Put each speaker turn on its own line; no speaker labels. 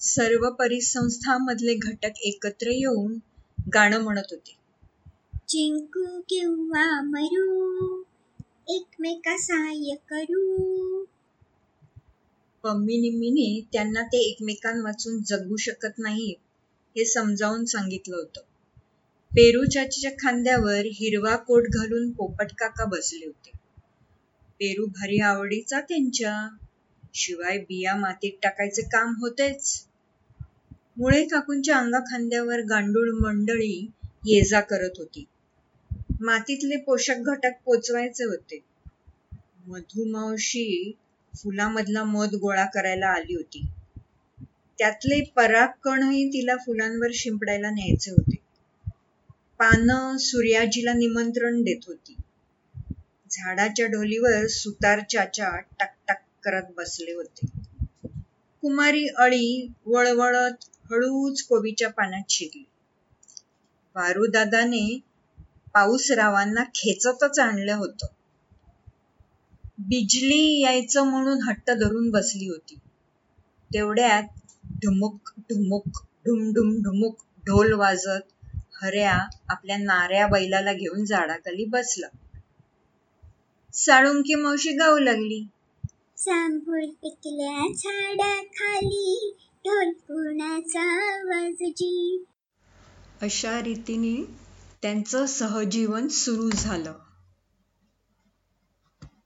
सर्व परिसंस्थांमधले घटक एकत्र येऊन गाणं म्हणत होते.
जिंकू किंवा मरू एकमेका सहाय्य करू.
पम्मी निम्मीने त्यांना ते एकमेकांवाचून जगू शकत नाहीत हे समजावून सांगितलं होतं. पेरू चाचीच्या खांद्यावर हिरवा कोट घालून पोपट काका बसले होते. पेरू भारी आवडीचा त्यांच्या शिवाय बिया मातीत टाकायचे काम होतेच मुळे काकूंच्या अंगाखांद्यावर गांडूळ मंडळी ये जा करत होती. मातीतले पोषक घटक पोचवायचे होते. मधुमावशी फुलामधला मध गोळा करायला आली होती. त्यातले परागकणही तिला फुलांवर शिंपडायला न्यायचे होते. पानं सूर्याजीला निमंत्रण देत होती. झाडाच्या ढोलीवर सुतार चाचा टकटक करत बसले होते. कुमारी अळी वळवळत हळूच कोबीच्या पाण्यात शिरली. वारूदादाने पाऊसरावांना खेचतच आणलं होतं. बिजली यायचं म्हणून हट्ट धरून बसली होती. तेवढ्यात ढुमुक ढुमुक ढुमढुम ढुमुक ढोल वाजत हऱ्या आपल्या नाऱ्या बैलाला घेऊन झाडाखाली बसला. साळुंकी मावशी गाऊ लागली.
जांभूळ पिकल्या झाडाखाली ढोल कुणाचा
अशा रीतीने त्यांचं सहजीवन सुरू झालं.